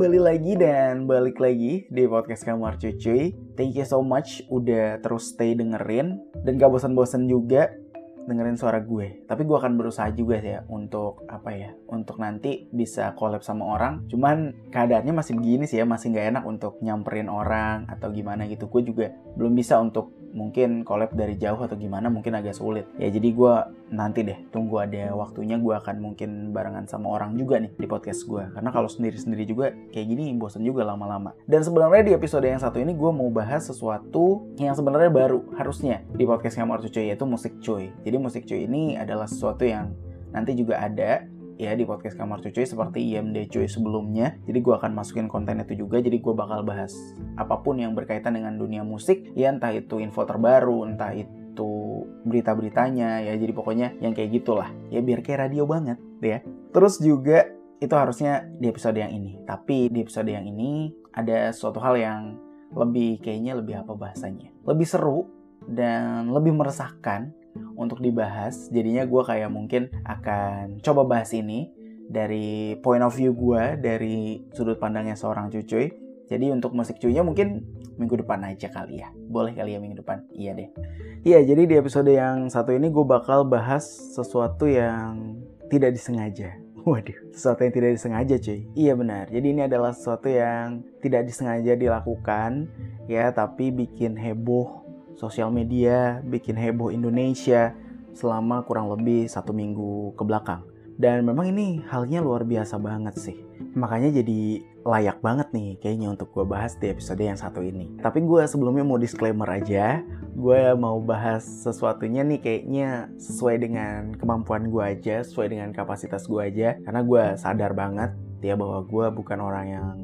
Kembali lagi dan balik lagi di podcast Kamar Cucuy. Thank you so much udah terus stay dengerin dan gak bosan-bosan juga dengerin suara gue. Tapi gue akan berusaha juga ya untuk apa ya, untuk nanti bisa collab sama orang. Cuman keadaannya masih begini sih ya, masih gak enak untuk nyamperin orang atau gimana gitu. Gue juga belum bisa untuk mungkin collab dari jauh atau gimana mungkin agak sulit. Ya jadi gue nanti deh tunggu ada waktunya gue akan mungkin barengan sama orang juga nih di podcast gue karena kalau sendiri-sendiri juga kayak gini bosan juga lama-lama. Dan sebenarnya di episode yang satu ini gue mau bahas sesuatu yang sebenarnya baru harusnya di podcast Kamar Cuy yaitu musik cuy. Jadi musik cuy ini adalah sesuatu yang nanti juga ada ya di podcast Kamar Cucuy seperti IMD Cuy sebelumnya. Jadi gue akan masukin konten itu juga. Jadi gue bakal bahas apa pun yang berkaitan dengan dunia musik. Ya entah itu info terbaru, entah itu berita-beritanya ya. Jadi pokoknya yang kayak gitulah. Ya biar kayak radio banget ya. Terus juga itu harusnya di episode yang ini. Tapi di episode yang ini ada suatu hal yang lebih kayaknya lebih apa bahasanya. Lebih seru dan lebih meresahkan untuk dibahas. Jadinya gue kayak mungkin akan coba bahas ini dari point of view gue, dari sudut pandangnya seorang cucuy. Jadi untuk musik cuinya mungkin minggu depan aja kali ya. Boleh kali ya minggu depan? Iya deh. Iya, jadi di episode yang satu ini gue bakal bahas sesuatu yang tidak disengaja. Waduh, sesuatu yang tidak disengaja cuy. Iya benar. Jadi ini adalah sesuatu yang tidak disengaja dilakukan ya, tapi bikin heboh sosial media, bikin heboh Indonesia selama kurang lebih satu minggu ke belakang. Dan memang ini halnya luar biasa banget sih. Makanya jadi layak banget nih kayaknya untuk gue bahas di episode yang satu ini. Tapi gue sebelumnya mau disclaimer aja. Gue mau bahas sesuatunya nih kayaknya sesuai dengan kemampuan gue aja, sesuai dengan kapasitas gue aja. Karena gue sadar banget ya bahwa gue bukan orang yang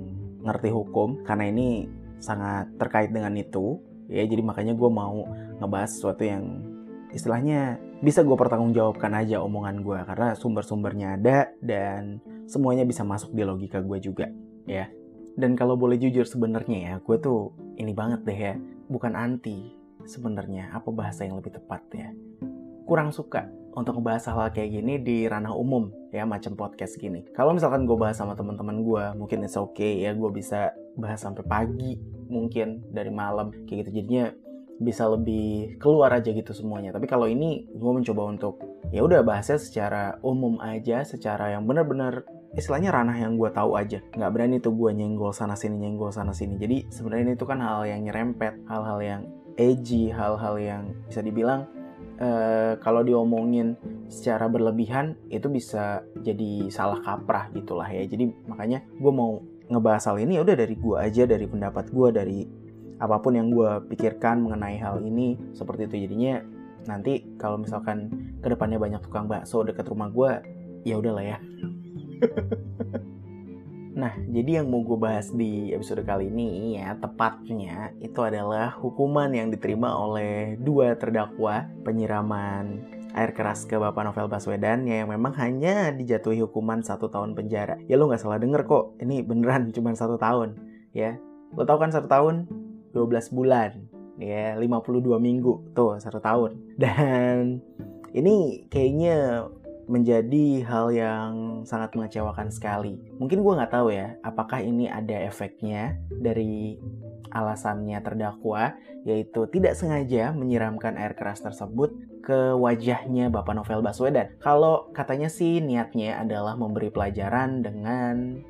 ngerti hukum. Karena ini sangat terkait dengan itu ya jadi makanya gue mau ngebahas sesuatu yang istilahnya bisa gue pertanggungjawabkan aja omongan gue karena sumber-sumbernya ada dan semuanya bisa masuk di logika gue juga ya. Dan kalau boleh jujur sebenarnya ya gue tuh ini banget deh ya bukan anti sebenarnya apa bahasa yang lebih tepat ya kurang suka untuk ngebahas hal-hal kayak gini di ranah umum ya macam podcast gini. Kalau misalkan gue bahas sama teman-teman gue mungkin it's okay ya gue bisa bahas sampai pagi mungkin dari malam kayak gitu. Jadinya bisa lebih keluar aja gitu semuanya. Tapi kalau ini gue mencoba untuk ya udah bahasnya secara umum aja secara yang benar-benar istilahnya ranah yang gue tahu aja. Nggak berani tuh gue nyenggol sana sini nyenggol sana sini. Jadi sebenarnya itu kan hal yang nyerempet hal-hal yang edgy hal-hal yang bisa dibilang uh, kalau diomongin secara berlebihan itu bisa jadi salah kaprah gitulah ya. Jadi makanya gue mau ngebahas hal ini ya udah dari gue aja dari pendapat gue dari apa pun yang gue pikirkan mengenai hal ini seperti itu. Jadinya nanti kalau misalkan ke depannya banyak tukang bakso dekat rumah gue ya udahlah ya Nah, jadi yang mau gue bahas di episode kali ini ya, tepatnya itu adalah hukuman yang diterima oleh dua terdakwa penyiraman air keras ke Bapak Novel Baswedan ya, yang memang hanya dijatuhi hukuman satu tahun penjara. Ya lo nggak salah denger kok, ini beneran cuma satu tahun ya. Lo tau kan satu tahun 12 bulan ya 52 minggu tuh satu tahun dan ini kayaknya menjadi hal yang sangat mengecewakan sekali. Mungkin gue nggak tahu ya, apakah ini ada efeknya dari alasannya terdakwa, yaitu tidak sengaja menyiramkan air keras tersebut ke wajahnya Bapak Novel Baswedan. Kalau katanya sih niatnya adalah memberi pelajaran dengan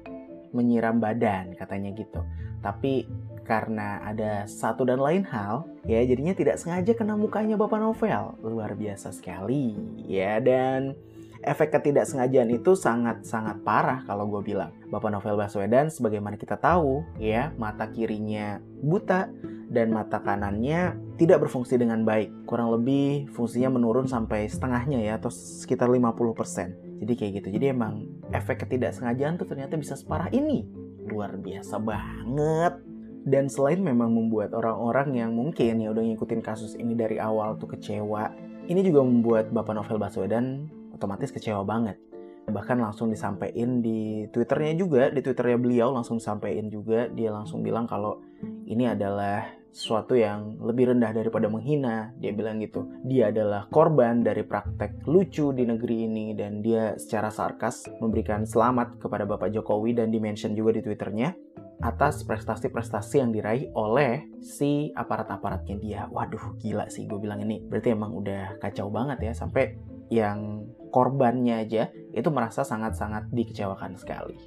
menyiram badan, katanya gitu. Tapi karena ada satu dan lain hal, ya jadinya tidak sengaja kena mukanya Bapak Novel. Luar biasa sekali, ya dan efek ketidaksengajaan itu sangat-sangat parah kalau gue bilang. Bapak Novel Baswedan sebagaimana kita tahu ya, mata kirinya buta dan mata kanannya tidak berfungsi dengan baik. Kurang lebih fungsinya menurun sampai setengahnya ya atau sekitar 50%. Jadi kayak gitu. Jadi emang efek ketidaksengajaan tuh ternyata bisa separah ini. Luar biasa banget. Dan selain memang membuat orang-orang yang mungkin ya udah ngikutin kasus ini dari awal tuh kecewa, ini juga membuat Bapak Novel Baswedan otomatis kecewa banget bahkan langsung disampaikan di twitternya juga di twitternya beliau langsung disampaikan juga dia langsung bilang kalau ini adalah sesuatu yang lebih rendah daripada menghina. Dia bilang gitu. Dia adalah korban dari praktek lucu di negeri ini dan dia secara sarkas memberikan selamat kepada Bapak Jokowi dan dimention juga di Twitternya atas prestasi-prestasi yang diraih oleh si aparat-aparatnya dia. Waduh, gila sih gue bilang ini. Berarti emang udah kacau banget ya sampai yang korbannya aja itu merasa sangat-sangat dikecewakan sekali.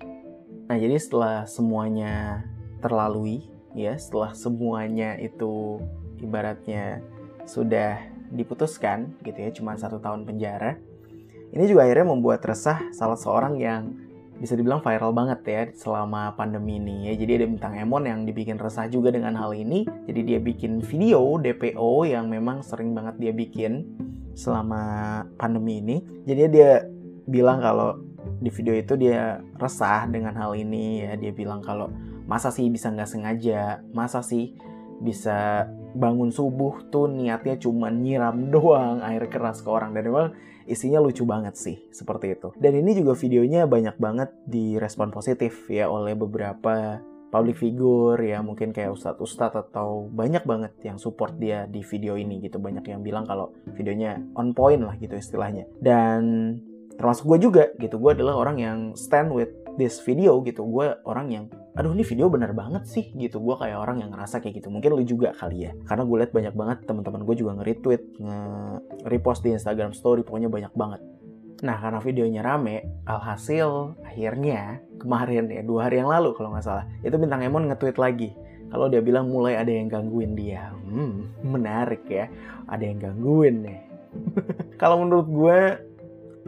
Nah, jadi setelah semuanya terlalui ya setelah semuanya itu ibaratnya sudah diputuskan gitu ya cuma satu tahun penjara ini juga akhirnya membuat resah salah seorang yang bisa dibilang viral banget ya selama pandemi ini ya. Jadi ada bintang Emon yang dibikin resah juga dengan hal ini. Jadi dia bikin video DPO yang memang sering banget dia bikin selama pandemi ini. Jadi dia bilang kalau di video itu dia resah dengan hal ini ya. Dia bilang kalau masa sih bisa nggak sengaja? Masa sih bisa bangun subuh tuh niatnya cuma nyiram doang air keras ke orang? Dan memang isinya lucu banget sih seperti itu. Dan ini juga videonya banyak banget direspon positif ya oleh beberapa public figure ya mungkin kayak ustadz-ustadz atau banyak banget yang support dia di video ini gitu. Banyak yang bilang kalau videonya on point lah gitu istilahnya. Dan termasuk gue juga gitu. Gue adalah orang yang stand with this video gitu. Gue orang yang aduh ini video bener banget sih gitu. Gue kayak orang yang ngerasa kayak gitu. Mungkin lu juga kali ya. Karena gue lihat banyak banget teman-teman gue juga nge-retweet nge-repost di Instagram story pokoknya banyak banget nah karena videonya rame alhasil akhirnya kemarin ya dua hari yang lalu kalau nggak salah itu bintang Emon nge-tweet lagi. Kalau dia bilang mulai ada yang gangguin dia. Hmm menarik ya ada yang gangguin nih. Kalau menurut gue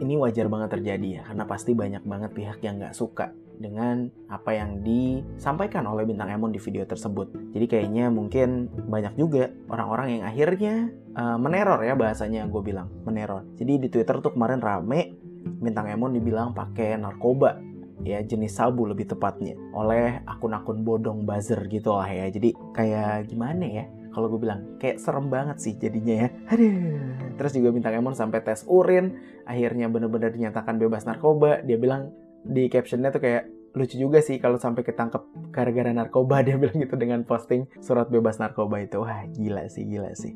ini wajar banget terjadi ya karena pasti banyak banget pihak yang nggak suka dengan apa yang disampaikan oleh bintang Emon di video tersebut. Jadi kayaknya mungkin banyak juga orang-orang yang akhirnya uh, meneror ya bahasanya gue bilang meneror. Jadi di Twitter tuh kemarin rame bintang Emon dibilang pakai narkoba ya jenis sabu lebih tepatnya oleh akun-akun bodong buzzer gitu lah ya. Jadi kayak gimana ya? Kalau gue bilang kayak serem banget sih jadinya ya. Aduh. Terus juga bintang Emon sampai tes urin, akhirnya bener-bener dinyatakan bebas narkoba. Dia bilang di captionnya tuh kayak lucu juga sih kalau sampai ketangkep gara-gara narkoba. Dia bilang gitu dengan posting surat bebas narkoba itu. Wah gila sih gila sih.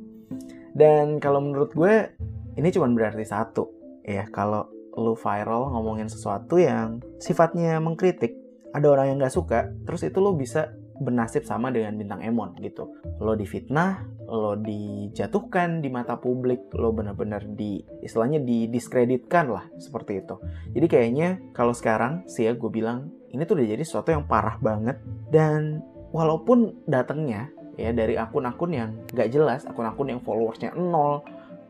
Dan kalau menurut gue ini cuma berarti satu ya. Kalau lu viral ngomongin sesuatu yang sifatnya mengkritik ada orang yang nggak suka terus itu lo bisa bernasib sama dengan bintang Emon gitu. Lo difitnah, lo dijatuhkan di mata publik, lo benar-benar di istilahnya didiskreditkan lah seperti itu. Jadi kayaknya kalau sekarang sih ya gue bilang ini tuh udah jadi sesuatu yang parah banget dan walaupun datangnya ya dari akun-akun yang gak jelas, akun-akun yang followersnya nol,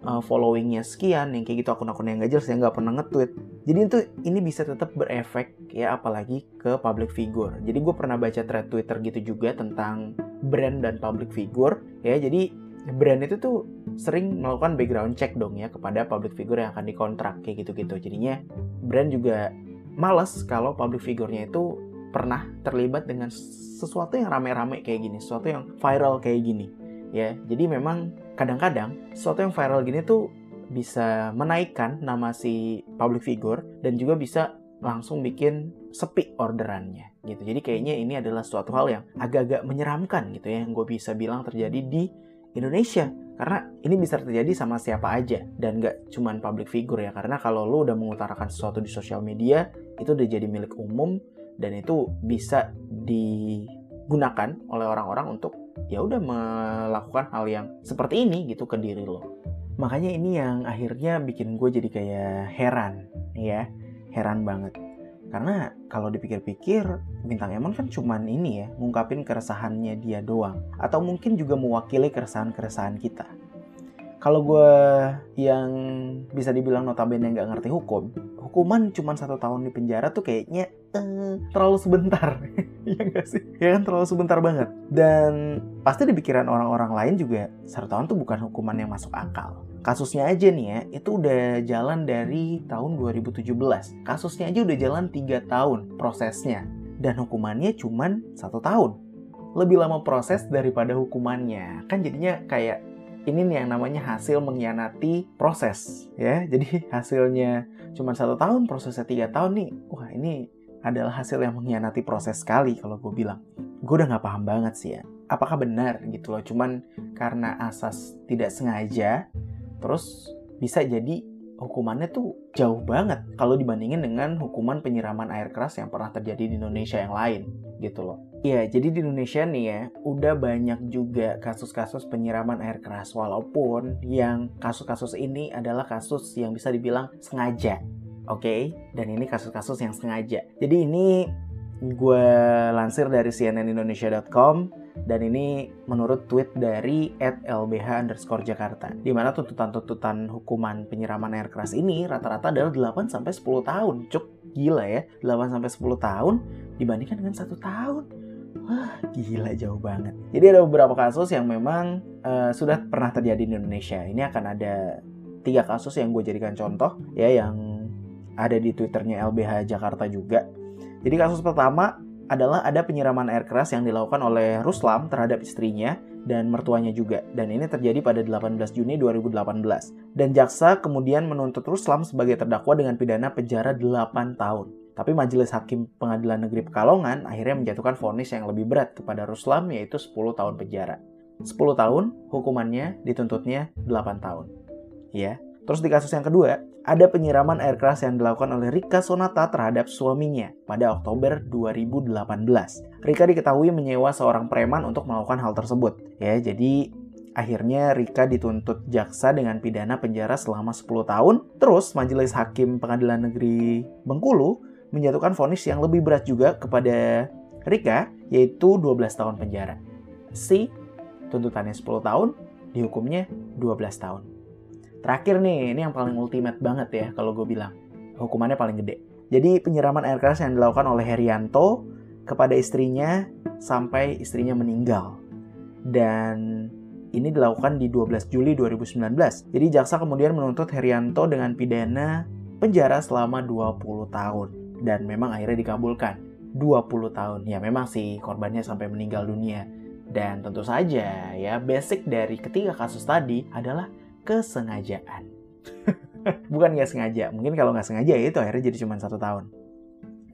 uh, followingnya sekian yang kayak gitu akun-akun yang gak jelas yang nggak pernah nge-tweet. Jadi itu ini bisa tetap berefek ya apalagi ke public figure. Jadi gue pernah baca thread twitter gitu juga tentang brand dan public figure ya. Jadi brand itu tuh sering melakukan background check dong ya kepada public figure yang akan dikontrak kayak gitu-gitu. Jadinya brand juga males kalau public figure-nya itu pernah terlibat dengan sesuatu yang rame-rame kayak gini sesuatu yang viral kayak gini ya. Jadi memang kadang-kadang sesuatu yang viral gini tuh bisa menaikkan nama si public figure dan juga bisa langsung bikin sepi orderannya gitu. Jadi kayaknya ini adalah suatu hal yang agak-agak menyeramkan gitu ya yang gue bisa bilang terjadi di Indonesia karena ini bisa terjadi sama siapa aja dan gak cuman public figure ya karena kalau lo udah mengutarakan sesuatu di sosial media itu udah jadi milik umum dan itu bisa digunakan oleh orang-orang untuk ya udah melakukan hal yang seperti ini gitu ke diri lo. Makanya ini yang akhirnya bikin gue jadi kayak heran, ya, heran banget. Karena kalau dipikir-pikir, Bintang Emon kan cuman ini ya, ngungkapin keresahannya dia doang. Atau mungkin juga mewakili keresahan-keresahan kita kalau gue yang bisa dibilang notabene nggak ngerti hukum, hukuman cuma satu tahun di penjara tuh kayaknya uh, terlalu sebentar, ya nggak sih? Ya kan terlalu sebentar banget. Dan pasti di pikiran orang-orang lain juga satu tahun tuh bukan hukuman yang masuk akal. Kasusnya aja nih ya, itu udah jalan dari tahun 2017. Kasusnya aja udah jalan tiga tahun prosesnya. Dan hukumannya cuma satu tahun. Lebih lama proses daripada hukumannya. Kan jadinya kayak ini nih yang namanya hasil mengkhianati proses ya jadi hasilnya cuma satu tahun prosesnya tiga tahun nih. Wah ini adalah hasil yang mengkhianati proses sekali kalau gue bilang. Gue udah nggak paham banget sih ya. Apakah benar gitu loh. Cuman karena asas tidak sengaja, terus bisa jadi hukumannya tuh jauh banget kalau dibandingin dengan hukuman penyiraman air keras yang pernah terjadi di Indonesia yang lain gitu loh. Iya, jadi di Indonesia nih ya, udah banyak juga kasus-kasus penyiraman air keras walaupun yang kasus-kasus ini adalah kasus yang bisa dibilang sengaja. Oke, okay? dan ini kasus-kasus yang sengaja. Jadi ini gue lansir dari cnnindonesia.com dan ini menurut tweet dari @lbh underscore Jakarta. Di mana tuntutan-tuntutan hukuman penyiraman air keras ini rata-rata adalah 8 sampai 10 tahun. Cuk, gila ya. 8 sampai 10 tahun dibandingkan dengan satu tahun. Wah, gila jauh banget. Jadi ada beberapa kasus yang memang uh, sudah pernah terjadi di Indonesia. Ini akan ada tiga kasus yang gue jadikan contoh ya yang ada di twitternya LBH Jakarta juga. Jadi kasus pertama adalah ada penyiraman air keras yang dilakukan oleh Ruslam terhadap istrinya dan mertuanya juga. Dan ini terjadi pada 18 Juni 2018. Dan jaksa kemudian menuntut Ruslam sebagai terdakwa dengan pidana penjara 8 tahun. Tapi Majelis Hakim Pengadilan Negeri Pekalongan akhirnya menjatuhkan vonis yang lebih berat kepada Ruslam yaitu 10 tahun penjara. 10 tahun hukumannya dituntutnya 8 tahun. Ya. Terus di kasus yang kedua, ada penyiraman air keras yang dilakukan oleh Rika Sonata terhadap suaminya pada Oktober 2018. Rika diketahui menyewa seorang preman untuk melakukan hal tersebut. Ya, jadi akhirnya Rika dituntut jaksa dengan pidana penjara selama 10 tahun. Terus Majelis Hakim Pengadilan Negeri Bengkulu menjatuhkan vonis yang lebih berat juga kepada Rika, yaitu 12 tahun penjara. Si tuntutannya 10 tahun, dihukumnya 12 tahun. Terakhir nih, ini yang paling ultimate banget ya kalau gue bilang. Hukumannya paling gede. Jadi penyiraman air keras yang dilakukan oleh Herianto kepada istrinya sampai istrinya meninggal. Dan ini dilakukan di 12 Juli 2019. Jadi jaksa kemudian menuntut Herianto dengan pidana penjara selama 20 tahun. Dan memang akhirnya dikabulkan. 20 tahun. Ya memang sih korbannya sampai meninggal dunia. Dan tentu saja ya basic dari ketiga kasus tadi adalah kesengajaan. Bukan nggak sengaja, mungkin kalau nggak sengaja ya itu akhirnya jadi cuma satu tahun.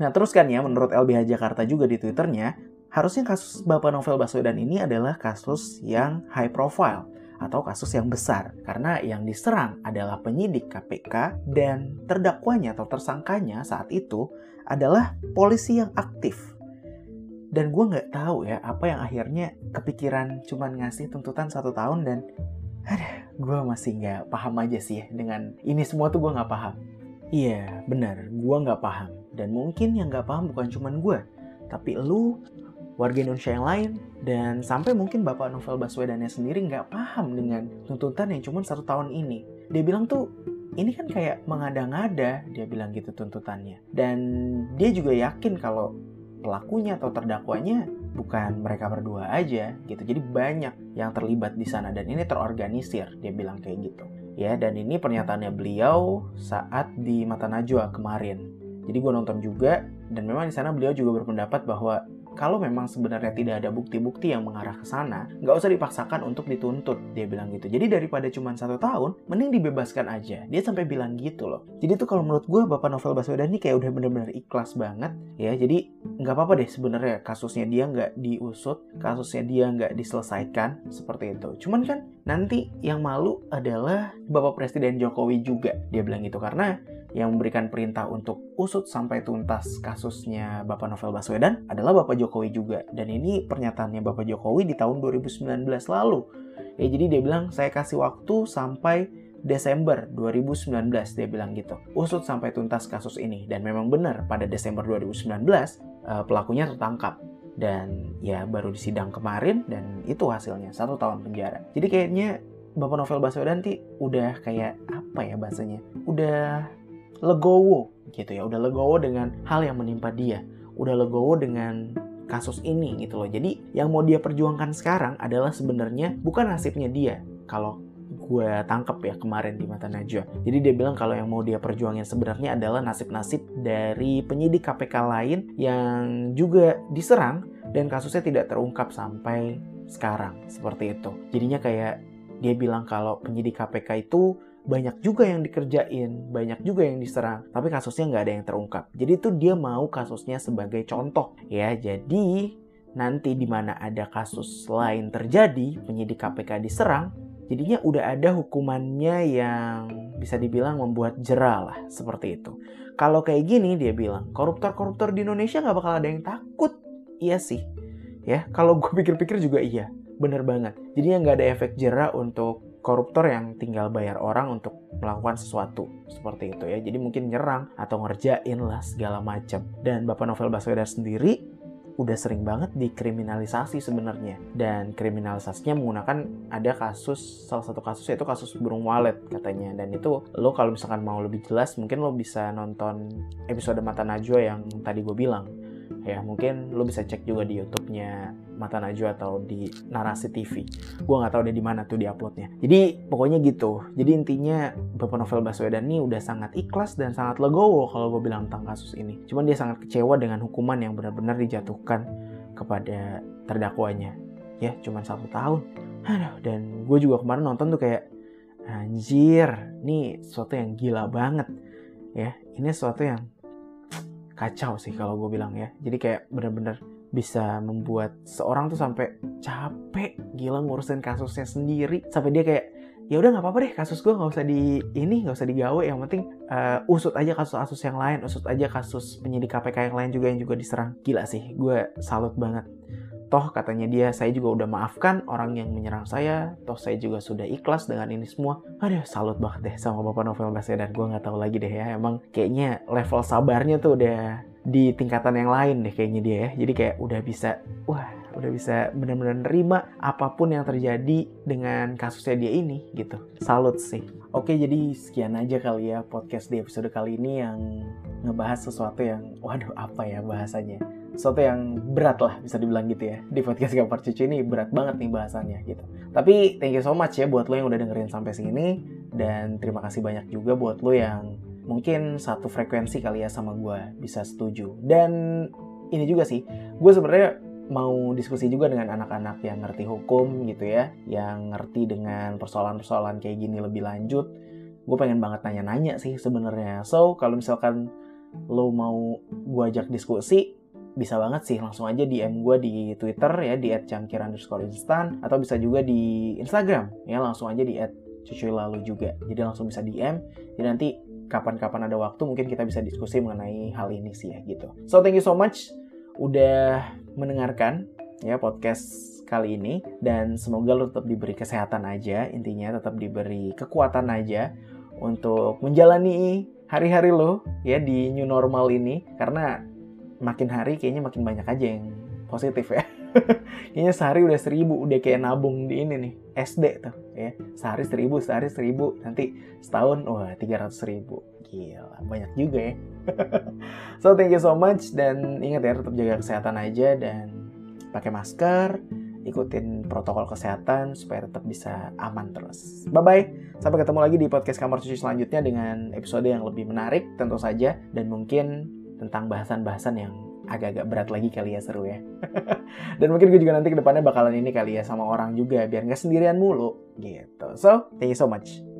Nah terus kan ya, menurut LBH Jakarta juga di Twitternya, harusnya kasus Bapak Novel Baswedan ini adalah kasus yang high profile atau kasus yang besar karena yang diserang adalah penyidik KPK dan terdakwanya atau tersangkanya saat itu adalah polisi yang aktif dan gue nggak tahu ya apa yang akhirnya kepikiran cuman ngasih tuntutan satu tahun dan ada gue masih nggak paham aja sih ya dengan ini semua tuh gue nggak paham. Iya, benar, gue nggak paham. Dan mungkin yang nggak paham bukan cuma gue, tapi lu, warga Indonesia yang lain, dan sampai mungkin Bapak Novel Baswedannya sendiri nggak paham dengan tuntutan yang cuma satu tahun ini. Dia bilang tuh, ini kan kayak mengada-ngada, dia bilang gitu tuntutannya. Dan dia juga yakin kalau pelakunya atau terdakwanya bukan mereka berdua aja gitu. Jadi banyak yang terlibat di sana dan ini terorganisir, dia bilang kayak gitu. Ya, dan ini pernyataannya beliau saat di Mata Najwa kemarin. Jadi gue nonton juga dan memang di sana beliau juga berpendapat bahwa kalau memang sebenarnya tidak ada bukti-bukti yang mengarah ke sana, nggak usah dipaksakan untuk dituntut, dia bilang gitu. Jadi daripada cuma satu tahun, mending dibebaskan aja. Dia sampai bilang gitu loh. Jadi tuh kalau menurut gue, Bapak Novel Baswedan ini kayak udah bener-bener ikhlas banget, ya. Jadi nggak apa-apa deh sebenarnya kasusnya dia nggak diusut, kasusnya dia nggak diselesaikan, seperti itu. Cuman kan nanti yang malu adalah Bapak Presiden Jokowi juga, dia bilang gitu. Karena yang memberikan perintah untuk usut sampai tuntas kasusnya Bapak Novel Baswedan adalah Bapak Jokowi juga. Dan ini pernyataannya Bapak Jokowi di tahun 2019 lalu. Ya jadi dia bilang saya kasih waktu sampai Desember 2019 dia bilang gitu. Usut sampai tuntas kasus ini dan memang benar pada Desember 2019 eh, pelakunya tertangkap dan ya baru disidang kemarin dan itu hasilnya satu tahun penjara. Jadi kayaknya Bapak Novel Baswedan ti udah kayak apa ya bahasanya? Udah legowo gitu ya. Udah legowo dengan hal yang menimpa dia. Udah legowo dengan kasus ini gitu loh. Jadi yang mau dia perjuangkan sekarang adalah sebenarnya bukan nasibnya dia. Kalau gue tangkap ya kemarin di mata Najwa. Jadi dia bilang kalau yang mau dia perjuangin sebenarnya adalah nasib-nasib dari penyidik KPK lain yang juga diserang dan kasusnya tidak terungkap sampai sekarang. Seperti itu. Jadinya kayak dia bilang kalau penyidik KPK itu banyak juga yang dikerjain, banyak juga yang diserang, tapi kasusnya nggak ada yang terungkap. Jadi itu dia mau kasusnya sebagai contoh ya. Jadi nanti di mana ada kasus lain terjadi, penyidik KPK diserang, jadinya udah ada hukumannya yang bisa dibilang membuat jerah lah seperti itu. Kalau kayak gini dia bilang, koruptor-koruptor di Indonesia nggak bakal ada yang takut. Iya sih. Ya, kalau gue pikir-pikir juga iya. Bener banget. Jadinya nggak ada efek jerah untuk koruptor yang tinggal bayar orang untuk melakukan sesuatu seperti itu ya. Jadi mungkin nyerang atau ngerjain lah segala macam. Dan Bapak Novel Baswedan sendiri udah sering banget dikriminalisasi sebenarnya dan kriminalisasinya menggunakan ada kasus salah satu kasus yaitu kasus burung walet katanya dan itu lo kalau misalkan mau lebih jelas mungkin lo bisa nonton episode mata najwa yang tadi gue bilang ya mungkin lo bisa cek juga di YouTube-nya Mata Najwa atau di Narasi TV. Gue nggak tahu deh di mana tuh di uploadnya. Jadi pokoknya gitu. Jadi intinya Bapak Novel Baswedan ini udah sangat ikhlas dan sangat legowo kalau gue bilang tentang kasus ini. Cuman dia sangat kecewa dengan hukuman yang benar-benar dijatuhkan kepada terdakwanya. Ya, cuman satu tahun. Aduh, dan gue juga kemarin nonton tuh kayak anjir, ini sesuatu yang gila banget. Ya, ini sesuatu yang kacau sih kalau gue bilang ya. Jadi kayak bener-bener bisa membuat seorang tuh sampai capek gila ngurusin kasusnya sendiri. Sampai dia kayak ya udah nggak apa-apa deh kasus gue nggak usah di ini nggak usah digawe. Yang penting uh, usut aja kasus-kasus yang lain usut aja kasus penyidik KPK yang lain juga yang juga diserang. Gila sih gue salut banget Toh katanya dia, saya juga udah maafkan orang yang menyerang saya. Toh saya juga sudah ikhlas dengan ini semua. Aduh, salut banget deh sama Bapak Novel Baswedan. Gue nggak tahu lagi deh ya. Emang kayaknya level sabarnya tuh udah di tingkatan yang lain deh kayaknya dia ya. Jadi kayak udah bisa, wah udah bisa benar-benar nerima apa pun yang terjadi dengan kasusnya dia ini gitu. Salut sih. Oke, jadi sekian aja kali ya podcast di episode kali ini yang ngebahas sesuatu yang, waduh apa ya bahasanya sesuatu yang berat lah bisa dibilang gitu ya. Di podcast gambar cucu ini berat banget nih bahasannya gitu. Tapi thank you so much ya buat lo yang udah dengerin sampai sini. Dan terima kasih banyak juga buat lo yang mungkin satu frekuensi kali ya sama gue bisa setuju. Dan ini juga sih gue sebenarnya mau diskusi juga dengan anak-anak yang ngerti hukum gitu ya. Yang ngerti dengan persoalan-persoalan kayak gini lebih lanjut. Gue pengen banget nanya-nanya sih sebenarnya. So kalau misalkan lo mau gue ajak diskusi bisa banget sih langsung aja DM gue di Twitter ya di @cangkir_instan atau bisa juga di Instagram ya langsung aja di @cucuy lalu juga. Jadi langsung bisa DM jadi nanti kapan-kapan ada waktu mungkin kita bisa diskusi mengenai hal ini sih ya gitu. So thank you so much udah mendengarkan ya podcast kali ini dan semoga lo tetap diberi kesehatan aja intinya tetap diberi kekuatan aja untuk menjalani hari-hari lo ya di new normal ini karena makin hari kayaknya makin banyak aja yang positif ya. kayaknya sehari udah seribu, udah kayak nabung di ini nih, SD tuh ya. Sehari seribu, sehari seribu, nanti setahun wah tiga ratus ribu. Gila, banyak juga ya. so thank you so much dan ingat ya tetap jaga kesehatan aja dan pakai masker, ikutin protokol kesehatan supaya tetap bisa aman terus. Bye bye. Sampai ketemu lagi di podcast Kamar Cuci selanjutnya dengan episode yang lebih menarik tentu saja dan mungkin tentang bahasan-bahasan yang agak-agak berat lagi kali ya seru ya. Dan mungkin gue juga nanti ke depannya bakalan ini kali ya sama orang juga biar nggak sendirian mulu gitu. So, thank you so much.